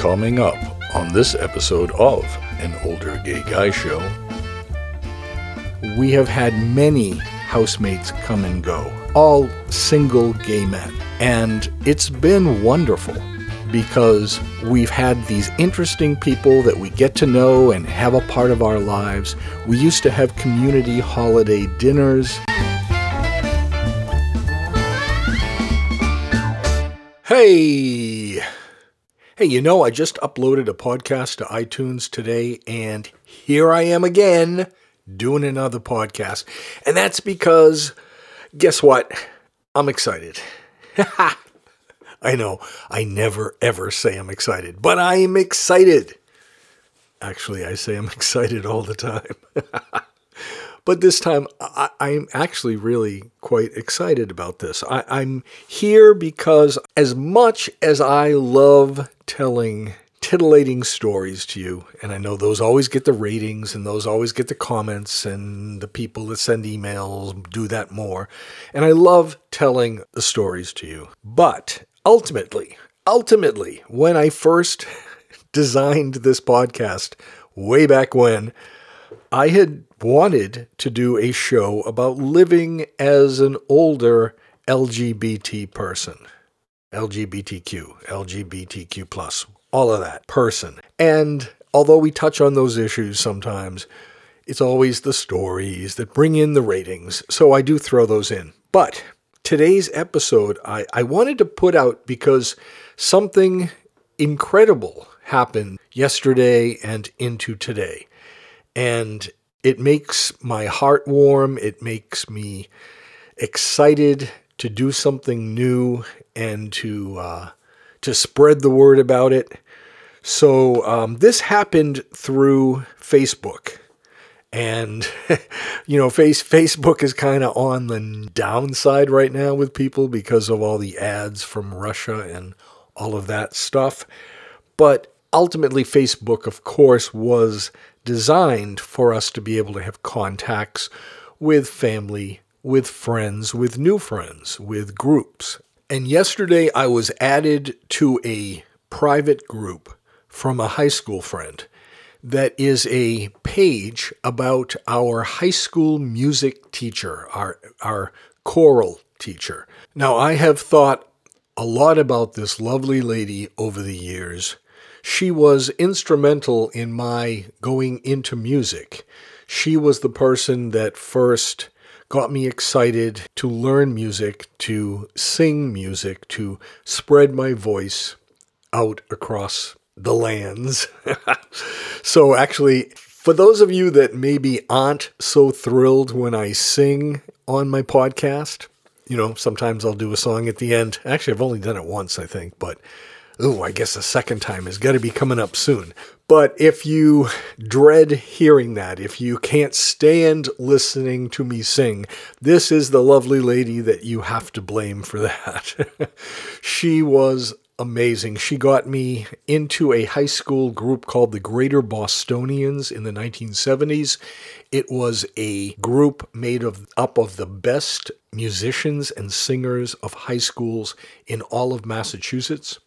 Coming up on this episode of An Older Gay Guy Show, we have had many housemates come and go, all single gay men. And it's been wonderful because we've had these interesting people that we get to know and have a part of our lives. We used to have community holiday dinners. Hey! Hey, you know, I just uploaded a podcast to iTunes today, and here I am again doing another podcast. And that's because, guess what? I'm excited. I know, I never ever say I'm excited, but I am excited. Actually, I say I'm excited all the time. But this time, I, am actually really quite excited about this. I, I'm here because, as much as I love telling titillating stories to you, and I know those always get the ratings and those always get the comments, and the people that send emails do that more. And I love telling the stories to you. But ultimately, ultimately, when I first designed this podcast way back when, I had wanted to do a show about living as an older LGBT person. LGBTQ, LGBTQ plus, all of that person. And although we touch on those issues sometimes, it's always the stories that bring in the ratings. So I do throw those in. But today's episode, I, I wanted to put out because something incredible happened yesterday and into today. And it makes my heart warm. It makes me excited to do something new and to uh, to spread the word about it. So um, this happened through Facebook, and you know, face Facebook is kind of on the downside right now with people because of all the ads from Russia and all of that stuff. But ultimately, Facebook, of course, was designed for us to be able to have contacts with family, with friends, with new friends, with groups. And yesterday I was added to a private group from a high school friend that is a page about our high school music teacher, our, our choral teacher. Now, I have thought a lot about this lovely lady over the years she was instrumental in my going into music. She was the person that first got me excited to learn music, to sing music, to spread my voice out across the lands. so, actually, for those of you that maybe aren't so thrilled when I sing on my podcast, you know, sometimes I'll do a song at the end. Actually, I've only done it once, I think, but oh, I guess the second time is going to be coming up soon. But if you dread hearing that, if you can't stand listening to me sing, this is the lovely lady that you have to blame for that. she was amazing. She got me into a high school group called the Greater Bostonians in the 1970s. It was a group made of, up of the best musicians and singers of high schools in all of Massachusetts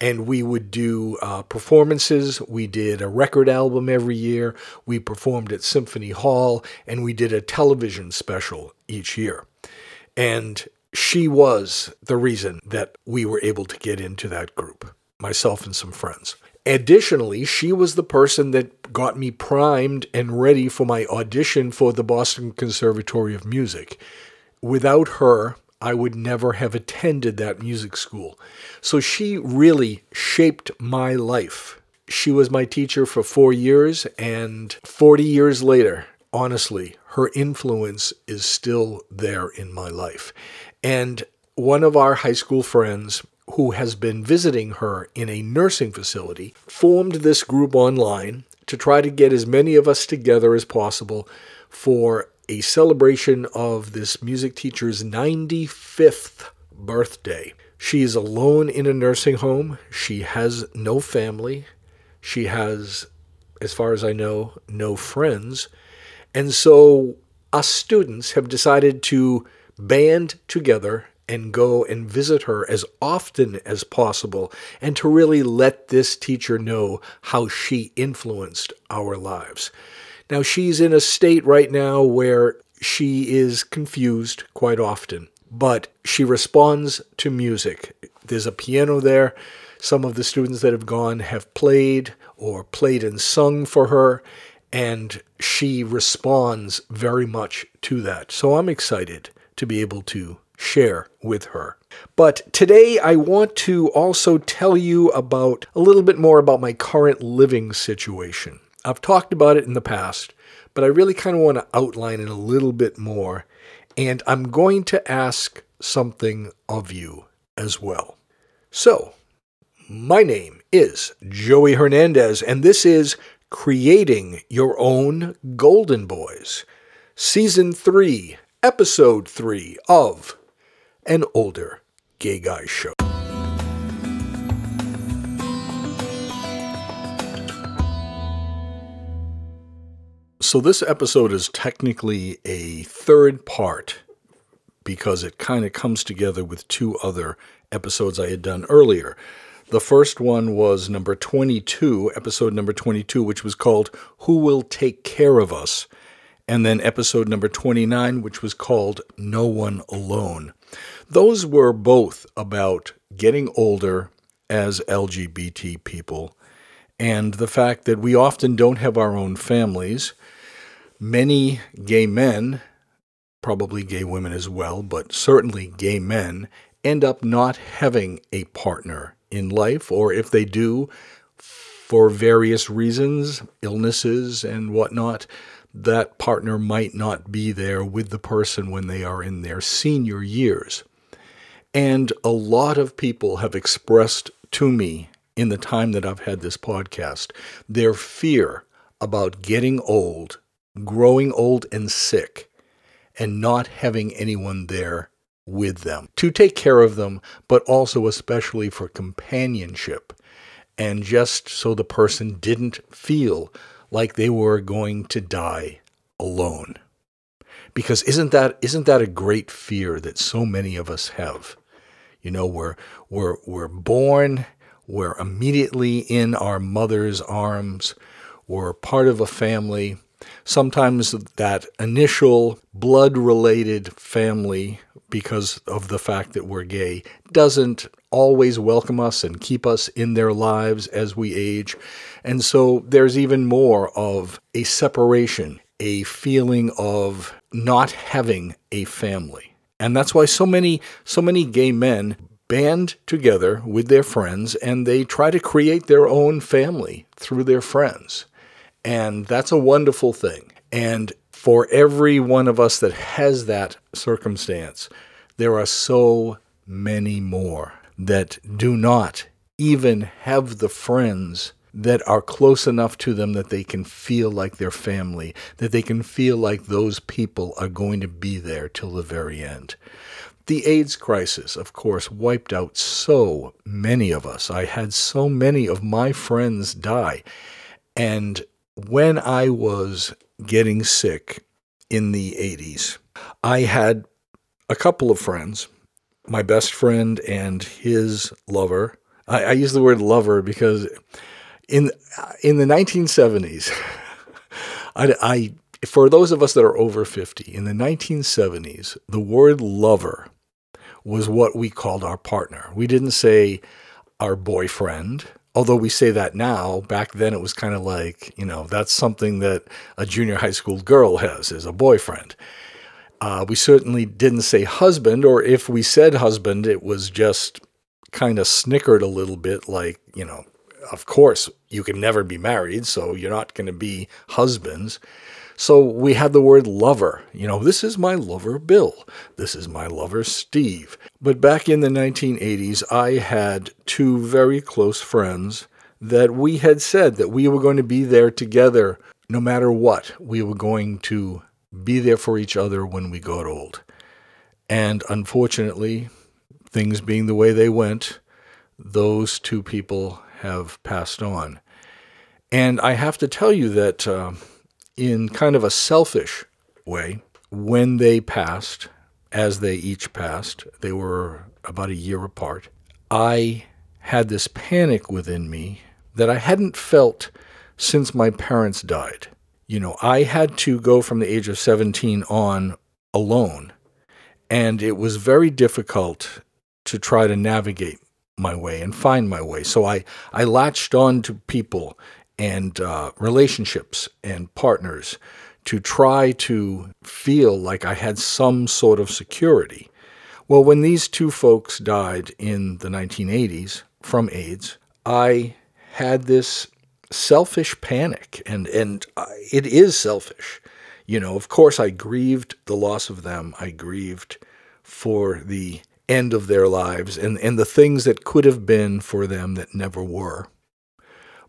and we would do uh, performances. We did a record album every year. We performed at Symphony Hall, and we did a television special each year. And she was the reason that we were able to get into that group, myself and some friends. Additionally, she was the person that got me primed and ready for my audition for the Boston Conservatory of Music. Without her, I would never have attended that music school. So she really shaped my life. She was my teacher for four years, and 40 years later, honestly, her influence is still there in my life. And one of our high school friends, who has been visiting her in a nursing facility, formed this group online to try to get as many of us together as possible for a celebration of this music teacher's 95th birthday. She is alone in a nursing home. She has no family. She has, as far as I know, no friends. And so us students have decided to band together and go and visit her as often as possible and to really let this teacher know how she influenced our lives. Now, she's in a state right now where she is confused quite often, but she responds to music. There's a piano there. Some of the students that have gone have played or played and sung for her, and she responds very much to that. So I'm excited to be able to share with her. But today I want to also tell you about a little bit more about my current living situation. I've talked about it in the past, but I really kind of want to outline it a little bit more. And I'm going to ask something of you as well. So, my name is Joey Hernandez, and this is Creating Your Own Golden Boys, Season 3, Episode 3 of An Older Gay Guy Show. So, this episode is technically a third part because it kind of comes together with two other episodes I had done earlier. The first one was number 22, episode number 22, which was called Who Will Take Care of Us? And then episode number 29, which was called No One Alone. Those were both about getting older as LGBT people and the fact that we often don't have our own families many gay men, probably gay women as well, but certainly gay men, end up not having a partner in life, or if they do, for various reasons, illnesses and whatnot, that partner might not be there with the person when they are in their senior years. And a lot of people have expressed to me in the time that I've had this podcast their fear about getting old growing old and sick and not having anyone there with them to take care of them, but also especially for companionship and just so the person didn't feel like they were going to die alone. Because isn't that isn't that a great fear that so many of us have? You know, we're we're we're born, we're immediately in our mother's arms, we're part of a family, Sometimes that initial blood related family, because of the fact that we're gay, doesn't always welcome us and keep us in their lives as we age. And so there's even more of a separation, a feeling of not having a family. And that's why so many so many gay men band together with their friends and they try to create their own family through their friends. And that's a wonderful thing. And for every one of us that has that circumstance, there are so many more that do not even have the friends that are close enough to them that they can feel like their family, that they can feel like those people are going to be there till the very end. The AIDS crisis, of course, wiped out so many of us. I had so many of my friends die. And when I was getting sick in the 80s, I had a couple of friends, my best friend and his lover. I, I use the word lover because in in the 1970s, I, I for those of us that are over 50, in the 1970s, the word lover was what we called our partner. We didn't say our boyfriend although we say that now, back then it was kind of like, you know, that's something that a junior high school girl has as a boyfriend. Uh, we certainly didn't say husband, or if we said husband, it was just kind of snickered a little bit, like, you know, of course, you can never be married, so you're not going to be husbands. So we had the word lover. You know, this is my lover Bill. This is my lover Steve. But back in the 1980s, I had two very close friends that we had said that we were going to be there together no matter what. We were going to be there for each other when we got old. And unfortunately, things being the way they went, those two people have passed on. And I have to tell you that. Uh, in kind of a selfish way when they passed as they each passed, they were about a year apart, I had this panic within me that I hadn't felt since my parents died. You know, I had to go from the age of 17 on alone, and it was very difficult to try to navigate my way and find my way. So I, I latched on to people and uh, relationships and partners to try to feel like I had some sort of security. Well, when these two folks died in the 1980s from AIDS, I had this selfish panic, and and it is selfish. You know, of course, I grieved the loss of them. I grieved for the end of their lives and, and the things that could have been for them that never were.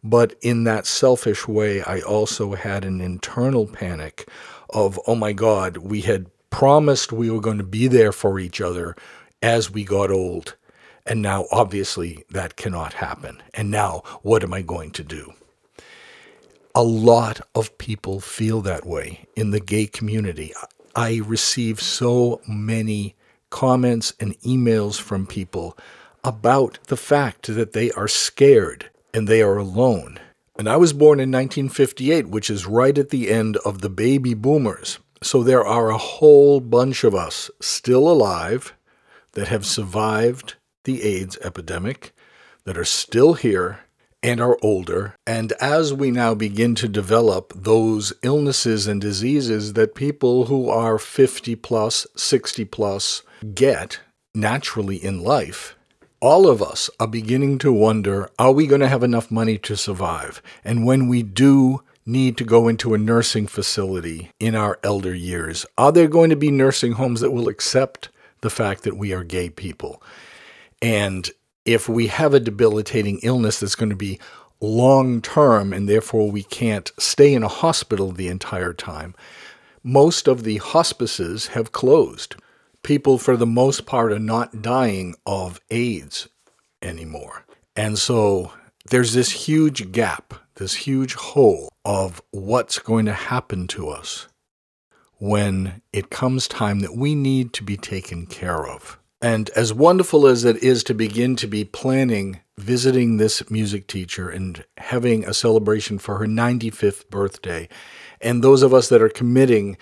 But in that selfish way, I also had an internal panic of, oh my God, we had promised we were going to be there for each other as we got old. And now, obviously, that cannot happen. And now, what am I going to do? A lot of people feel that way in the gay community. I receive so many comments and emails from people about the fact that they are scared and they are alone. And I was born in 1958, which is right at the end of the baby boomers. So there are a whole bunch of us still alive that have survived the AIDS epidemic, that are still here and are older. And as we now begin to develop those illnesses and diseases that people who are 50 plus, 60 plus get naturally in life, all of us are beginning to wonder are we going to have enough money to survive? And when we do need to go into a nursing facility in our elder years, are there going to be nursing homes that will accept the fact that we are gay people? And if we have a debilitating illness that's going to be long term and therefore we can't stay in a hospital the entire time, most of the hospices have closed people, for the most part, are not dying of AIDS anymore. And so there's this huge gap, this huge hole of what's going to happen to us when it comes time that we need to be taken care of. And as wonderful as it is to begin to be planning visiting this music teacher and having a celebration for her 95th birthday, and those of us that are committing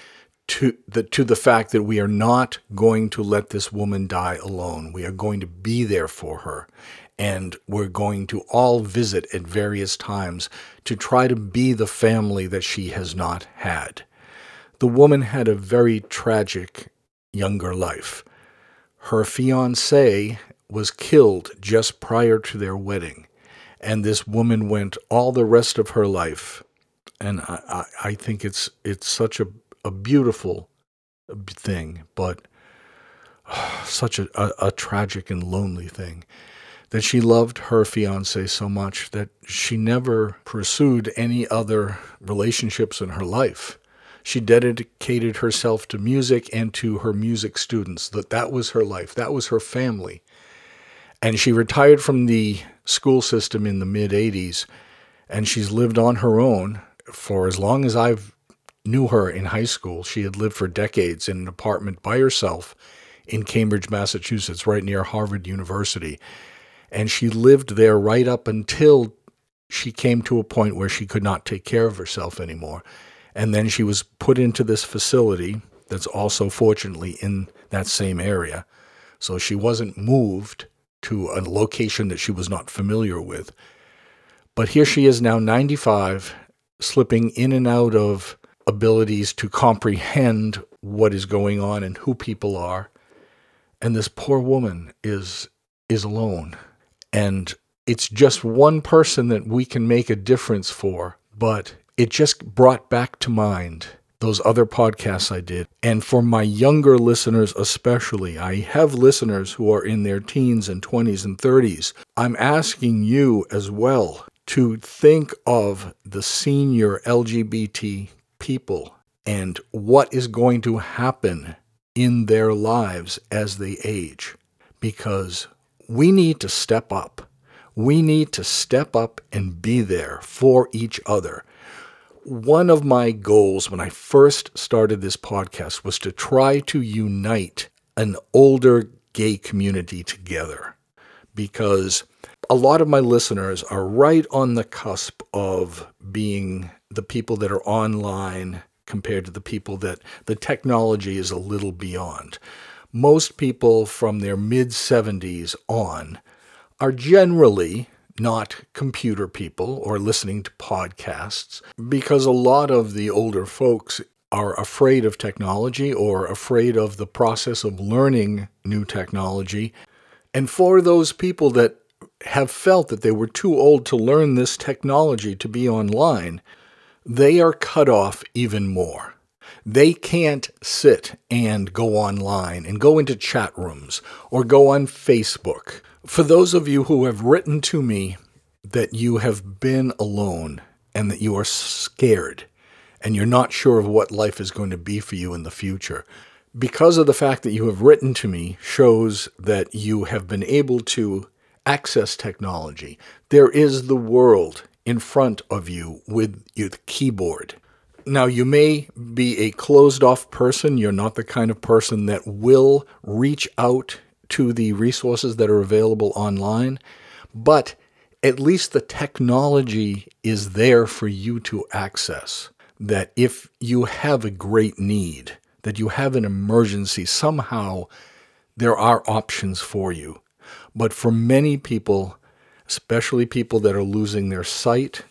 to the to the fact that we are not going to let this woman die alone. We are going to be there for her. And we're going to all visit at various times to try to be the family that she has not had. The woman had a very tragic younger life. Her fiance was killed just prior to their wedding, and this woman went all the rest of her life. And I, I, I think it's it's such a a beautiful uh, thing, but such a, a, a, tragic and lonely thing. That she loved her fiance so much that she never pursued any other relationships in her life. She dedicated herself to music and to her music students. That that was her life. That was her family. And she retired from the school system in the mid 80s and she's lived on her own for as long as I've knew her in high school. She had lived for decades in an apartment by herself in Cambridge, Massachusetts, right near Harvard University. And she lived there right up until she came to a point where she could not take care of herself anymore. And then she was put into this facility that's also, fortunately, in that same area. So she wasn't moved to a location that she was not familiar with. But here she is now, 95, slipping in and out of abilities to comprehend what is going on and who people are. And this poor woman is is alone. And it's just one person that we can make a difference for, but it just brought back to mind those other podcasts I did. And for my younger listeners, especially, I have listeners who are in their teens and 20s and 30s. I'm asking you as well to think of the senior LGBT people and what is going to happen in their lives as they age. Because we need to step up. We need to step up and be there for each other. One of my goals when I first started this podcast was to try to unite an older gay community together because a lot of my listeners are right on the cusp of being the people that are online compared to the people that the technology is a little beyond. Most people from their mid 70s on are generally not computer people or listening to podcasts because a lot of the older folks are afraid of technology or afraid of the process of learning new technology. And for those people that have felt that they were too old to learn this technology to be online, they are cut off even more. They can't sit and go online and go into chat rooms or go on Facebook. For those of you who have written to me that you have been alone and that you are scared and you're not sure of what life is going to be for you in the future, because of the fact that you have written to me shows that you have been able to access technology. There is the world in front of you with your keyboard. Now, you may be a closed off person. You're not the kind of person that will reach out to the resources that are available online, but at least the technology is there for you to access. That if you have a great need, that you have an emergency, somehow there are options for you. But for many people, especially people that are losing their sight,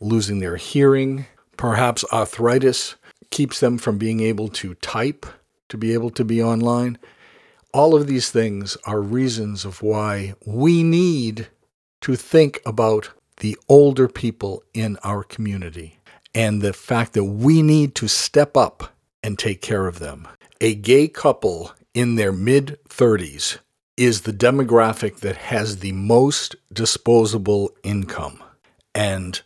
losing their hearing, perhaps arthritis keeps them from being able to type, to be able to be online. All of these things are reasons of why we need to think about the older people in our community and the fact that we need to step up and take care of them. A gay couple in their mid 30s is the demographic that has the most disposable income. And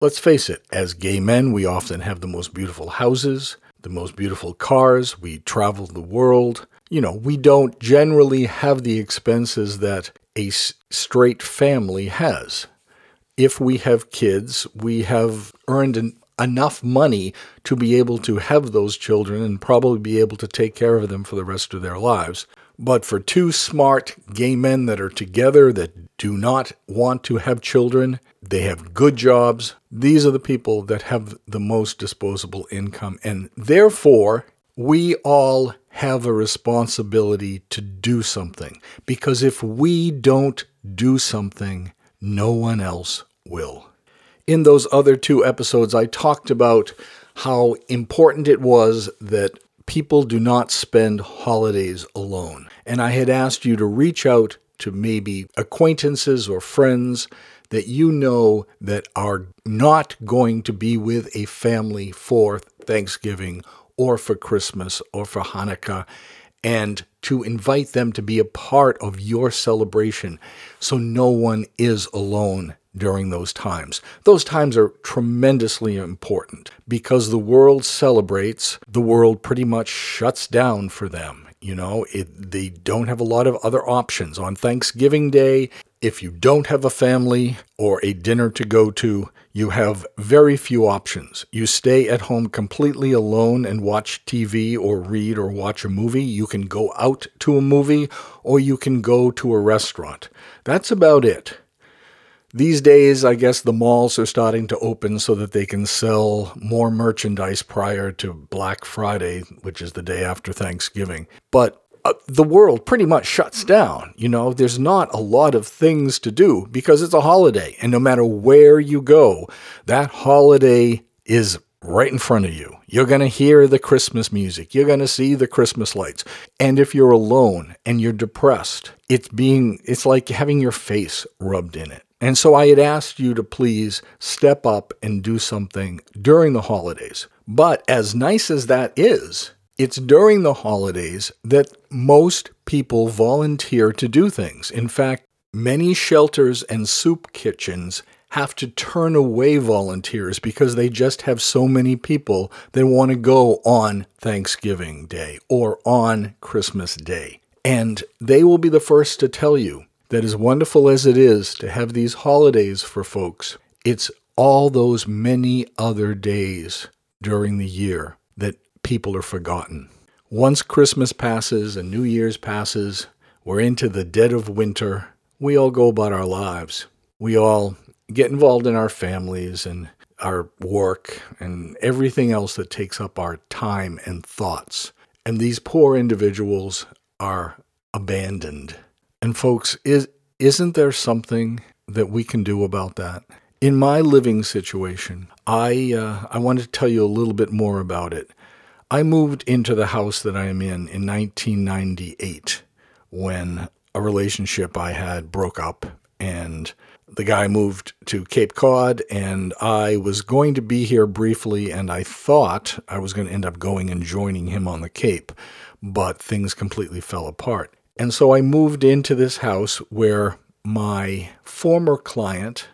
let's face it, as gay men, we often have the most beautiful houses, the most beautiful cars, we travel the world. You know, we don't generally have the expenses that a straight family has. If we have kids, we have earned an, enough money to be able to have those children and probably be able to take care of them for the rest of their lives. But for two smart gay men that are together that do not want to have children, they have good jobs, these are the people that have the most disposable income. And therefore, we all have a responsibility to do something. Because if we don't do something, no one else will. In those other two episodes, I talked about how important it was that people do not spend holidays alone. And I had asked you to reach out to maybe acquaintances or friends that you know that are not going to be with a family for Thanksgiving or for Christmas or for Hanukkah and to invite them to be a part of your celebration so no one is alone during those times. Those times are tremendously important because the world celebrates, the world pretty much shuts down for them. You know, it, they don't have a lot of other options. On Thanksgiving Day, if you don't have a family or a dinner to go to, you have very few options. You stay at home completely alone and watch TV or read or watch a movie. You can go out to a movie or you can go to a restaurant. That's about it. These days, I guess the malls are starting to open so that they can sell more merchandise prior to Black Friday, which is the day after Thanksgiving. But uh, the world pretty much shuts down. You know, there's not a lot of things to do because it's a holiday. And no matter where you go, that holiday is right in front of you. You're going to hear the Christmas music. You're going to see the Christmas lights. And if you're alone and you're depressed, it's being it's like having your face rubbed in it. And so I had asked you to please step up and do something during the holidays. But as nice as that is, it's during the holidays that most people volunteer to do things. In fact, many shelters and soup kitchens have to turn away volunteers because they just have so many people that want to go on Thanksgiving Day or on Christmas Day. And they will be the first to tell you that as wonderful as it is to have these holidays for folks, it's all those many other days during the year that people are forgotten. Once Christmas passes and New Year's passes, we're into the dead of winter. We all go about our lives. We all get involved in our families and our work and everything else that takes up our time and thoughts. And these poor individuals are abandoned. And folks, is isn't there something that we can do about that? In my living situation, I uh, I want to tell you a little bit more about it. I moved into the house that I am in in 1998 when a relationship I had broke up and the guy moved to Cape Cod and I was going to be here briefly and I thought I was going to end up going and joining him on the Cape, but things completely fell apart. And so I moved into this house where my former client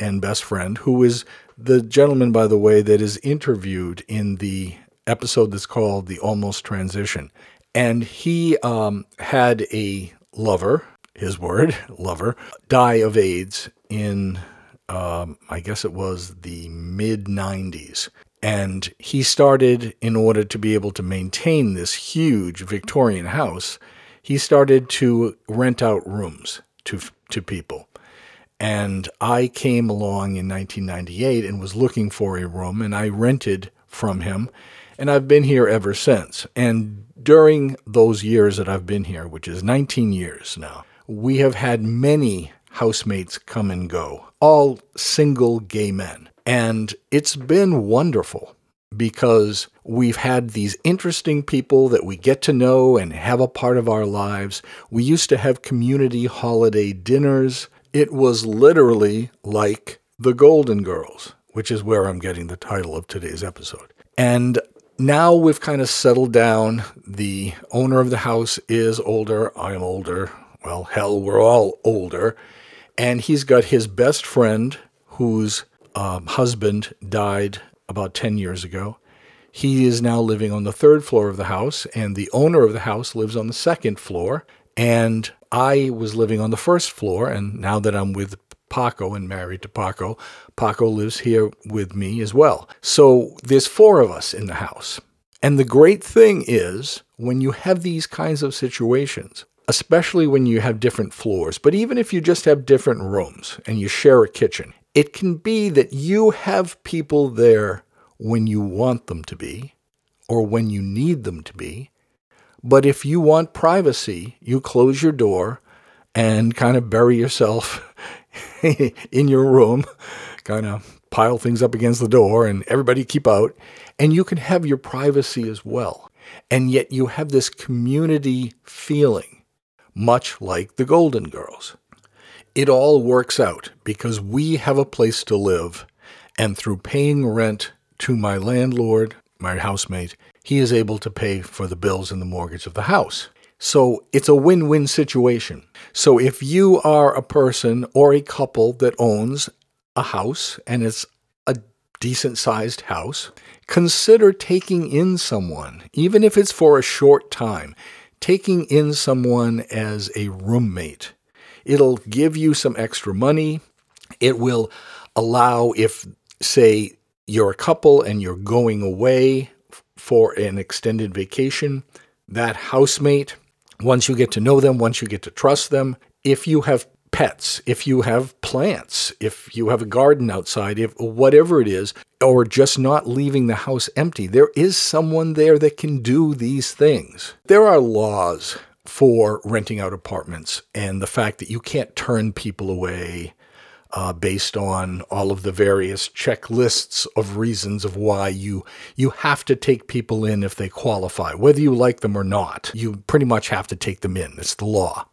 and best friend, who is the gentleman, by the way, that is interviewed in the episode that's called The Almost Transition. And he um, had a lover, his word, lover, die of AIDS in, um, I guess it was the mid 90s. And he started, in order to be able to maintain this huge Victorian house, he started to rent out rooms to, to people. And I came along in 1998 and was looking for a room, and I rented from him. And I've been here ever since. And during those years that I've been here, which is 19 years now, we have had many housemates come and go, all single gay men. And it's been wonderful because we've had these interesting people that we get to know and have a part of our lives. We used to have community holiday dinners. It was literally like the Golden Girls, which is where I'm getting the title of today's episode. And now we've kind of settled down. The owner of the house is older. I'm older. Well, hell, we're all older. And he's got his best friend whose um, husband died about 10 years ago. He is now living on the third floor of the house, and the owner of the house lives on the second floor. And I was living on the first floor, and now that I'm with Paco and married to Paco, Paco lives here with me as well. So there's four of us in the house. And the great thing is, when you have these kinds of situations, especially when you have different floors, but even if you just have different rooms and you share a kitchen, it can be that you have people there when you want them to be or when you need them to be. But if you want privacy, you close your door and kind of bury yourself in your room, kind of pile things up against the door and everybody keep out. And you can have your privacy as well. And yet you have this community feeling, much like the Golden Girls. It all works out because we have a place to live, and through paying rent to my landlord, my housemate, he is able to pay for the bills and the mortgage of the house. So it's a win win situation. So if you are a person or a couple that owns a house and it's a decent sized house, consider taking in someone, even if it's for a short time, taking in someone as a roommate It'll give you some extra money. It will allow, if, say, you're a couple and you're going away for an extended vacation, that housemate, once you get to know them, once you get to trust them, if you have pets, if you have plants, if you have a garden outside, if whatever it is, or just not leaving the house empty, there is someone there that can do these things. There are laws for renting out apartments and the fact that you can't turn people away uh, based on all of the various checklists of reasons of why you you have to take people in if they qualify, whether you like them or not. You pretty much have to take them in. It's the law.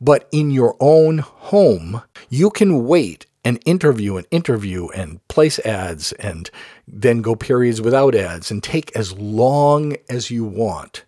But in your own home, you can wait and interview and interview and place ads and then go periods without ads and take as long as you want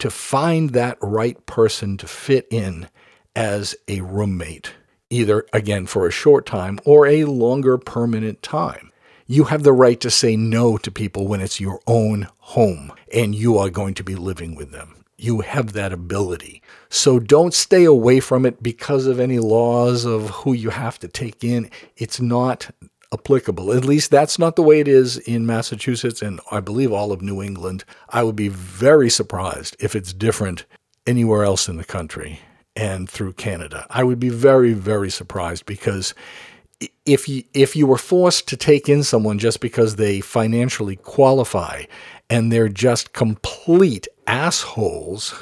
to find that right person to fit in as a roommate, either again for a short time or a longer permanent time. You have the right to say no to people when it's your own home and you are going to be living with them. You have that ability. So don't stay away from it because of any laws of who you have to take in. It's not applicable. At least that's not the way it is in Massachusetts and I believe all of New England. I would be very surprised if it's different anywhere else in the country and through Canada. I would be very, very surprised because if you if you were forced to take in someone just because they financially qualify and they're just complete assholes,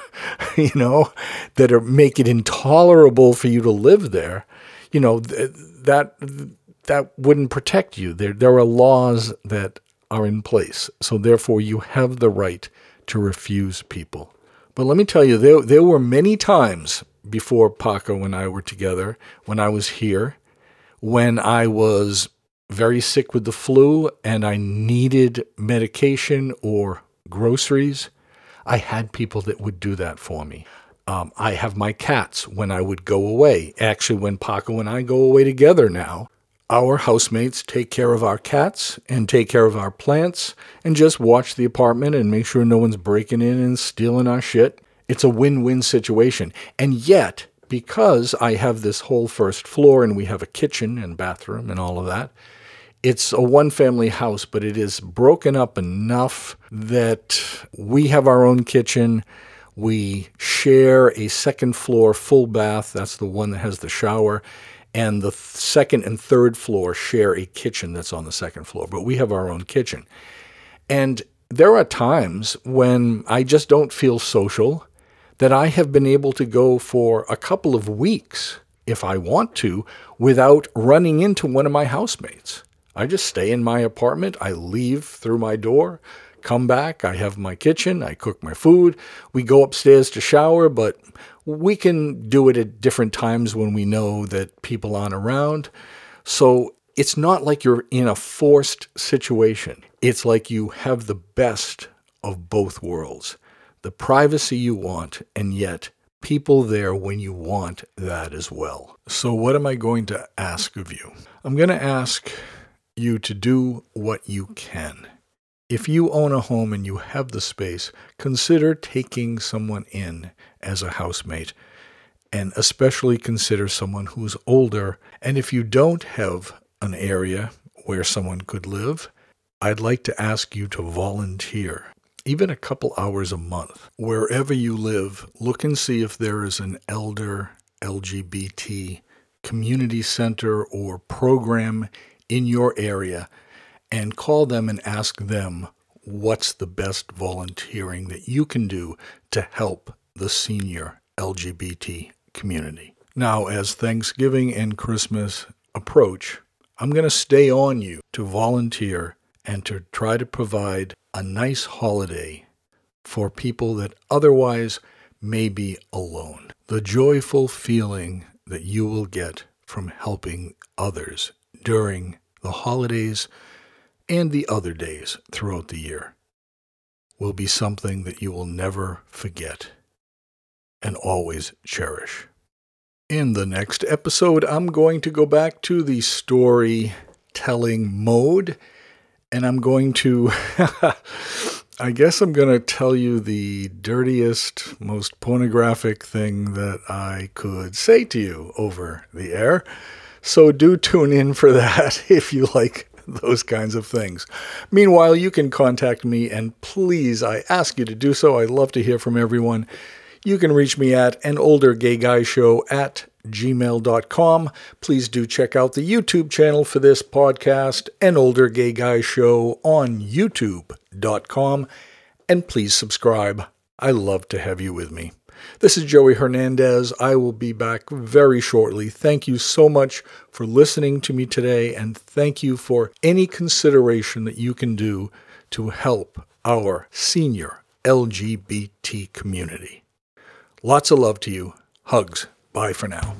you know, that are make it intolerable for you to live there, you know, that that wouldn't protect you. There there are laws that are in place. So therefore you have the right to refuse people. But let me tell you, there, there were many times before Paco and I were together, when I was here, when I was very sick with the flu and I needed medication or groceries, I had people that would do that for me. Um, I have my cats when I would go away. Actually, when Paco and I go away together now, our housemates take care of our cats and take care of our plants and just watch the apartment and make sure no one's breaking in and stealing our shit. It's a win win situation. And yet, because I have this whole first floor and we have a kitchen and bathroom and all of that, it's a one family house, but it is broken up enough that we have our own kitchen. We share a second floor full bath. That's the one that has the shower and the second and third floor share a kitchen that's on the second floor, but we have our own kitchen. And there are times when I just don't feel social that I have been able to go for a couple of weeks, if I want to, without running into one of my housemates. I just stay in my apartment, I leave through my door, come back, I have my kitchen, I cook my food, we go upstairs to shower, but we can do it at different times when we know that people aren't around. So it's not like you're in a forced situation. It's like you have the best of both worlds the privacy you want, and yet people there when you want that as well. So, what am I going to ask of you? I'm going to ask you to do what you can. If you own a home and you have the space, consider taking someone in as a housemate, and especially consider someone who's older. And if you don't have an area where someone could live, I'd like to ask you to volunteer, even a couple hours a month. Wherever you live, look and see if there is an elder LGBT community center or program in your area and call them and ask them what's the best volunteering that you can do to help the senior LGBT community. Now, as Thanksgiving and Christmas approach, I'm going to stay on you to volunteer and to try to provide a nice holiday for people that otherwise may be alone. The joyful feeling that you will get from helping others during the holidays and the other days throughout the year will be something that you will never forget and always cherish. In the next episode, I'm going to go back to the storytelling mode and I'm going to, I guess I'm going to tell you the dirtiest, most pornographic thing that I could say to you over the air. So do tune in for that if you like those kinds of things. Meanwhile, you can contact me, and please, I ask you to do so. I love to hear from everyone. You can reach me at an older gay guy show at gmail.com. Please do check out the YouTube channel for this podcast, An Older Gay Guy Show on youtube.com. And please subscribe. I love to have you with me. This is Joey Hernandez. I will be back very shortly. Thank you so much for listening to me today, and thank you for any consideration that you can do to help our senior LGBT community. Lots of love to you. Hugs. Bye for now.